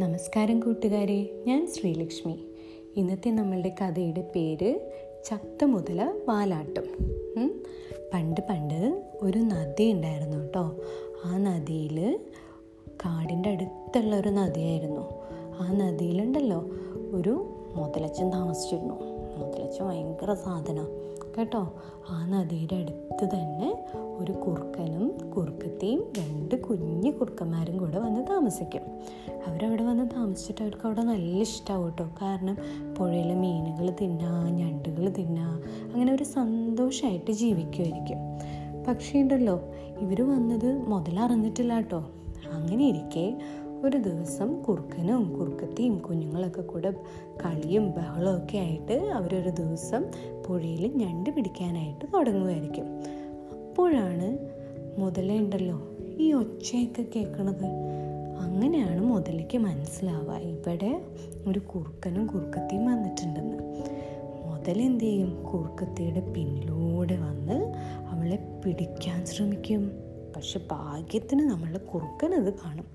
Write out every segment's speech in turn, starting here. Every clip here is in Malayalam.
നമസ്കാരം കൂട്ടുകാരെ ഞാൻ ശ്രീലക്ഷ്മി. ഇന്നത്തെ നമ്മളുടെ കഥയുടെ പേര് ചത്ത മുതല വാലാട്ടും പണ്ട് പണ്ട് ഒരു നദി ഉണ്ടായിരുന്നു കേട്ടോ. ആ നദിയിൽ കാടിന്റെ അടുത്തുള്ള ഒരു നദിയായിരുന്നു. ആ നദിയിലുണ്ടല്ലോ ഒരു മുതലച്ചൻ താമസിച്ചിരുന്നു. മുതലച്ചൻ ഭയങ്കര സാധനം. കേട്ടോ. ആ നദിയുടെ അടുത്ത് തന്നെ ഒരു കുറുക്കനും കുറുക്കത്തെയും രണ്ട് കുഞ്ഞു കുറുക്കന്മാരും കൂടെ വന്ന് താമസിക്കും. അവരവിടെ വന്ന് താമസിച്ചിട്ട് അവർക്ക് അവിടെ നല്ല ഇഷ്ടമാവും കേട്ടോ. കാരണം പുഴയിലെ മീനുകൾ തിന്നാ ഞണ്ടുകൾ തിന്നാ അങ്ങനെ ഒരു സന്തോഷമായിട്ട് ജീവിക്കുമായിരിക്കും പക്ഷേ ഉണ്ടല്ലോ ഇവർ വന്നത് മുതലറിഞ്ഞിട്ടില്ല കേട്ടോ. അങ്ങനെ ഇരിക്കെ ഒരു ദിവസം കുറുക്കനും കുറുക്കത്തിയും കുഞ്ഞുങ്ങളൊക്കെ കൂടെ കളിയും ബഹളവും ഒക്കെ ആയിട്ട് അവരൊരു ദിവസം പുഴയിൽ ഞണ്ട് പിടിക്കാനായിട്ട് തുടങ്ങുമായിരിക്കും അപ്പോഴാണ് മുതലുണ്ടല്ലോ ഈ ഒച്ചയൊക്കെ കേൾക്കണത്. അങ്ങനെയാണ് മുതലേക്ക് മനസ്സിലാവുക. ഇവിടെ ഒരു കുറുക്കനും കുറുക്കത്തിയും വന്നിട്ടുണ്ടെന്ന്. മുതലെന്ത് ചെയ്യും? കുറുക്കത്തിയുടെ പിന്നിലൂടെ വന്ന് അവളെ പിടിക്കാൻ ശ്രമിക്കും. പക്ഷെ ഭാഗ്യത്തിന് നമ്മളുടെ കുറുക്കൻ അത് കാണും.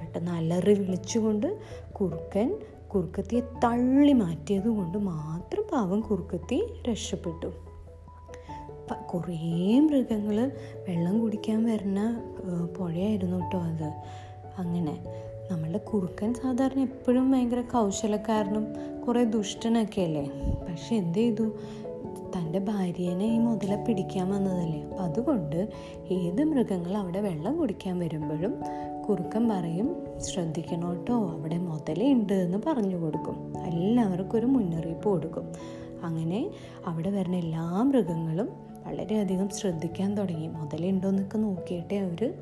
പെട്ടെന്ന് അലറി വിളിച്ചുകൊണ്ട് കുറുക്കൻ കുറുക്കത്തിയെ തള്ളി മാറ്റിയത് കൊണ്ട് മാത്രം പാവം കുറുക്കത്തി രക്ഷപ്പെട്ടു. കുറേ മൃഗങ്ങൾ വെള്ളം കുടിക്കാൻ വരുന്ന പുഴയായിരുന്നു കേട്ടോ അത്. അങ്ങനെ നമ്മളുടെ കുറുക്കൻ സാധാരണ എപ്പോഴും ഭയങ്കര കൗശലക്കാരനും കുറേ ദുഷ്ടനൊക്കെ അല്ലേ പക്ഷെ എന്ത് ചെയ്തു? തന്റെ ഭാര്യേനെ ഈ മുതല പിടിക്കാൻ വന്നതല്ലേ? അപ്പം അതുകൊണ്ട് ഏത് മൃഗങ്ങൾ അവിടെ വെള്ളം കുടിക്കാൻ വരുമ്പോഴും കുറുക്കൻ പറയും ശ്രദ്ധിക്കണം കേട്ടോ അവിടെ മുതലുണ്ട് എന്ന് പറഞ്ഞു കൊടുക്കും. എല്ലാവർക്കും ഒരു മുന്നറിയിപ്പ് കൊടുക്കും. അങ്ങനെ അവിടെ വരുന്ന എല്ലാ മൃഗങ്ങളും വളരെയധികം ശ്രദ്ധിക്കാൻ തുടങ്ങി. മുതലുണ്ടോയെന്നൊക്കെ നോക്കിയിട്ടേ അവർ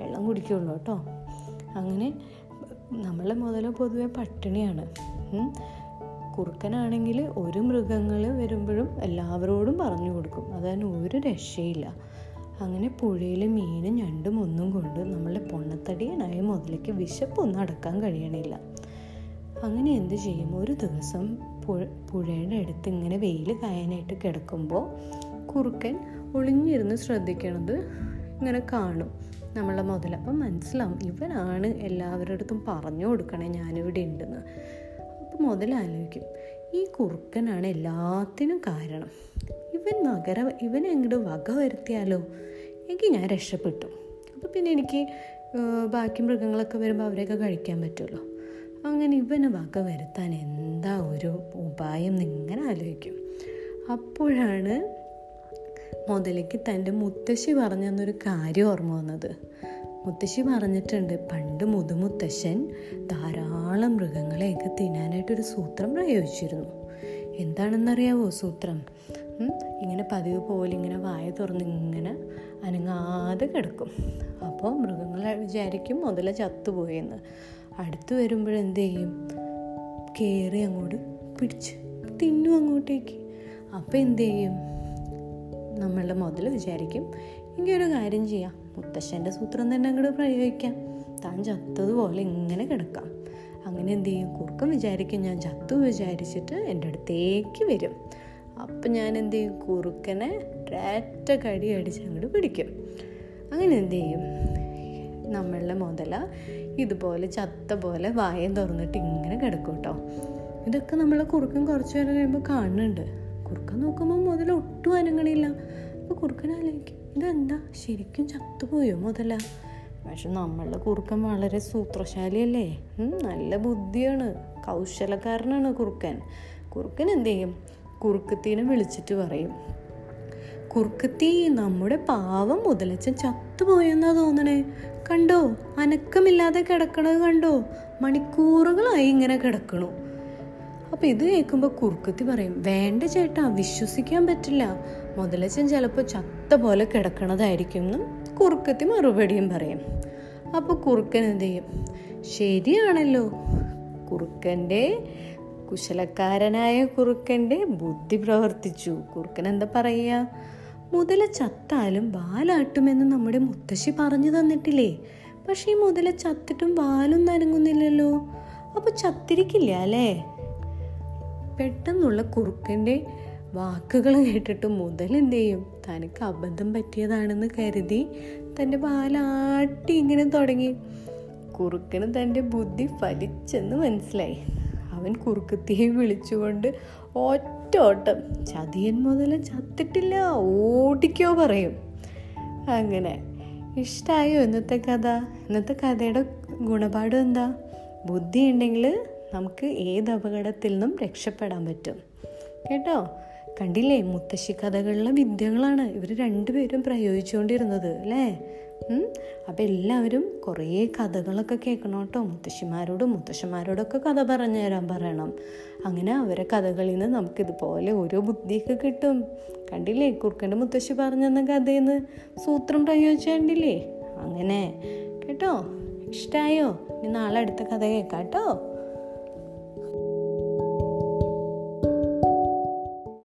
വെള്ളം കുടിക്കുള്ളൂ കേട്ടോ. അങ്ങനെ നമ്മളെ മുതൽ പൊതുവെ പട്ടിണിയാണ്. കുറുക്കനാണെങ്കിൽ ഒരു മൃഗങ്ങൾ വരുമ്പോഴും എല്ലാവരോടും പറഞ്ഞു കൊടുക്കും. അതിന് ഒരു രക്ഷയില്ല. അങ്ങനെ പുഴയിൽ മീനും ഞണ്ടും ഒന്നും കൊണ്ട് നമ്മളെ പൊണ്ണത്തടിയനായ മുതലേക്ക് വിശപ്പൊന്നും അടക്കാൻ കഴിയണില്ല. അങ്ങനെ എന്ത് ചെയ്യും? ഒരു ദിവസം പുഴ പുഴയുടെ അടുത്ത് ഇങ്ങനെ വെയിൽ കായാനായിട്ട് കിടക്കുമ്പോൾ കുറുക്കൻ ഒളിഞ്ഞിരുന്ന് ശ്രദ്ധിക്കണത് ഇങ്ങനെ കാണും. നമ്മളെ മുതലപ്പം മനസ്സിലാവും ഇവനാണ് എല്ലാവരുടെ അടുത്തും പറഞ്ഞു കൊടുക്കണേ ഞാനിവിടെ ഉണ്ടെന്ന്. അപ്പം മുതലാലോചിക്കും ഈ കുറുക്കനാണ് എല്ലാത്തിനും കാരണം. ഇവൻ നഗര ഇവൻ എങ്ങോട്ട് വക വരുത്തിയാലോ? എങ്കിൽ ഞാൻ രക്ഷപ്പെട്ടു. അപ്പോൾ പിന്നെ എനിക്ക് ബാക്കി മൃഗങ്ങളൊക്കെ വരുമ്പോൾ അവരെയൊക്കെ കഴിക്കാൻ പറ്റുമല്ലോ അങ്ങനെ ഇവന് വക വരുത്താൻ എന്താ ഒരു ഉപായം എന്നിങ്ങനെ ആലോചിക്കും. അപ്പോഴാണ് മുതലേക്ക് തന്റെ മുത്തശ്ശി പറഞ്ഞെന്നൊരു കാര്യം ഓർമ്മ വന്നത്. മുത്തശ്ശി പറഞ്ഞിട്ടുണ്ട് പണ്ട് മുതുമുത്തശ്ശൻ ധാരാളം മൃഗങ്ങളെയൊക്കെ തിന്നാനായിട്ടൊരു സൂത്രം പ്രയോഗിച്ചിരുന്നു. എന്താണെന്നറിയാവോ സൂത്രം? ഇങ്ങനെ പതിവ് പോലെ ഇങ്ങനെ വായ തുറന്ന് ഇങ്ങനെ അനങ്ങാതെ കിടക്കും. അപ്പോൾ മൃഗങ്ങൾ വിചാരിക്കും മുതല ചത്തുപോയെന്ന്. അടുത്ത് വരുമ്പോഴെന്ത് ചെയ്യും? കയറി അങ്ങോട്ട് പിടിച്ച് തിന്നു അങ്ങോട്ടേക്ക്. അപ്പോൾ എന്ത് ചെയ്യും? നമ്മളുടെ മുതൽ വിചാരിക്കും എങ്കിൽ ഒരു കാര്യം ചെയ്യാം. മുത്തശ്ശന്റെ സൂത്രം തന്നെ അങ്ങോട്ട് പ്രയോഗിക്കാം. താൻ ചത്തതുപോലെ ഇങ്ങനെ കിടക്കാം. അങ്ങനെ എന്ത് ചെയ്യും? കുറുക്കം വിചാരിക്കും ഞാൻ ചത്തു വിചാരിച്ചിട്ട് എന്റെ അടുത്തേക്ക് വരും. അപ്പം ഞാൻ എന്ത് ചെയ്യും? കുറുക്കനെ ഒരൊറ്റ കടി അടിച്ച് അങ്ങോട്ട് പിടിക്കും. അങ്ങനെ എന്ത് ചെയ്യും? നമ്മളുടെ മുതല ഇതുപോലെ ചത്ത പോലെ വായം തുറന്നിട്ട് ഇങ്ങനെ കിടക്കും കേട്ടോ ഇതൊക്കെ നമ്മൾ കുറുക്കൻ കുറച്ച് നേരം കഴിയുമ്പോൾ കാണുന്നുണ്ട്. കുറുക്കൻ നോക്കുമ്പോൾ മുതല ഒട്ടും അനങ്ങണില്ല. അപ്പോൾ കുറുക്കൻ ആലോചിക്കും ഇതെന്താ? ശരിക്കും ചത്തുപോയോ മുതല? പക്ഷെ നമ്മളുടെ കുറുക്കൻ വളരെ സൂത്രശാലിയല്ലേ? നല്ല ബുദ്ധിയാണ്. കൗശലക്കാരനാണ് കുറുക്കൻ. കുറുക്കൻ എന്ത് ചെയ്യും? കുറുക്കത്തീനെ വിളിച്ചിട്ട് പറയും. കുറുക്കത്തി നമ്മുടെ പാവം മുതലച്ചൻ ചത്തുപോയെന്നാ തോന്നണേ. കണ്ടോ? അനക്കമില്ലാതെ കിടക്കണത് കണ്ടോ? മണിക്കൂറുകളായി ഇങ്ങനെ കിടക്കണു. അപ്പൊ ഇത് കേൾക്കുമ്പോൾ കുറുക്കത്തി പറയും വേണ്ട ചേട്ടാ വിശ്വസിക്കാൻ പറ്റില്ല. മുതലച്ചൻ ചിലപ്പോൾ ചത്ത പോലെ കിടക്കണതായിരിക്കും എന്ന് കുറുക്കത്തി മറുപടിയും പറയും. അപ്പോൾ കുറുക്കൻ എന്ത് ചെയ്യും? ശരിയാണല്ലോ. കുറുക്കന്റെ കുശലക്കാരനായ കുറുക്കന്റെ ബുദ്ധി പ്രവർത്തിച്ചു. കുറുക്കൻ എന്താ പറയുക മുതല ചത്താലും വാലാട്ടുമെന്ന് നമ്മുടെ മുത്തശ്ശി പറഞ്ഞു തന്നിട്ടില്ലേ? പക്ഷേ ഈ മുതല ചത്തിട്ടും വാലും നനങ്ങുന്നില്ലല്ലോ. അപ്പോൾ ചത്തിരിക്കില്ല അല്ലേ? പെട്ടെന്നുള്ള കുറുക്കന്റെ വാക്കുകൾ കേട്ടിട്ട് മുതൽ എന്ത് ചെയ്യും? തനിക്ക് അബദ്ധം പറ്റിയതാണെന്ന് കരുതി തന്റെ പാലാട്ടി ഇങ്ങനെ തുടങ്ങി. കുറുക്കന് തന്റെ ബുദ്ധി ഫലിച്ചെന്ന് മനസ്സിലായി. അവൻ കുറുക്കത്തിയെ വിളിച്ചുകൊണ്ട് ഒറ്റ ഓട്ടം ചതിയൻ മുതൽ ചത്തിട്ടില്ല ഓടിക്കോ പറയും. അങ്ങനെ ഇഷ്ടമായോ ഇന്നത്തെ കഥ? ഇന്നത്തെ കഥയുടെ ഗുണപാഠം എന്താ? ബുദ്ധി ഉണ്ടെങ്കിൽ നമുക്ക് ഏത് അപകടത്തിൽ നിന്നും രക്ഷപ്പെടാൻ പറ്റും. കേട്ടോ? കണ്ടില്ലേ? മുത്തശ്ശി കഥകളിലെ വിദ്യകളാണ് ഇവർ രണ്ടുപേരും പ്രയോഗിച്ചുകൊണ്ടിരുന്നത് അല്ലേ? അപ്പം എല്ലാവരും കുറേ കഥകളൊക്കെ കേൾക്കണം കേട്ടോ. മുത്തശ്ശിമാരോടും മുത്തശ്ശന്മാരോടൊക്കെ കഥ പറഞ്ഞു തരാൻ പറയണം. അങ്ങനെ അവരെ കഥകളിൽ നിന്ന് നമുക്കിതുപോലെ ഓരോ ബുദ്ധിയൊക്കെ കിട്ടും. കണ്ടില്ലേ? കുറുക്കന്റെ മുത്തശ്ശി പറഞ്ഞു തന്ന കഥയിൽ നിന്ന് സൂത്രം പ്രയോഗിച്ചു കണ്ടില്ലേ? അങ്ങനെ. കേട്ടോ? ഇഷ്ടമായോ ഇനി നാളെ അടുത്ത കഥ കേൾക്കാം കേട്ടോ.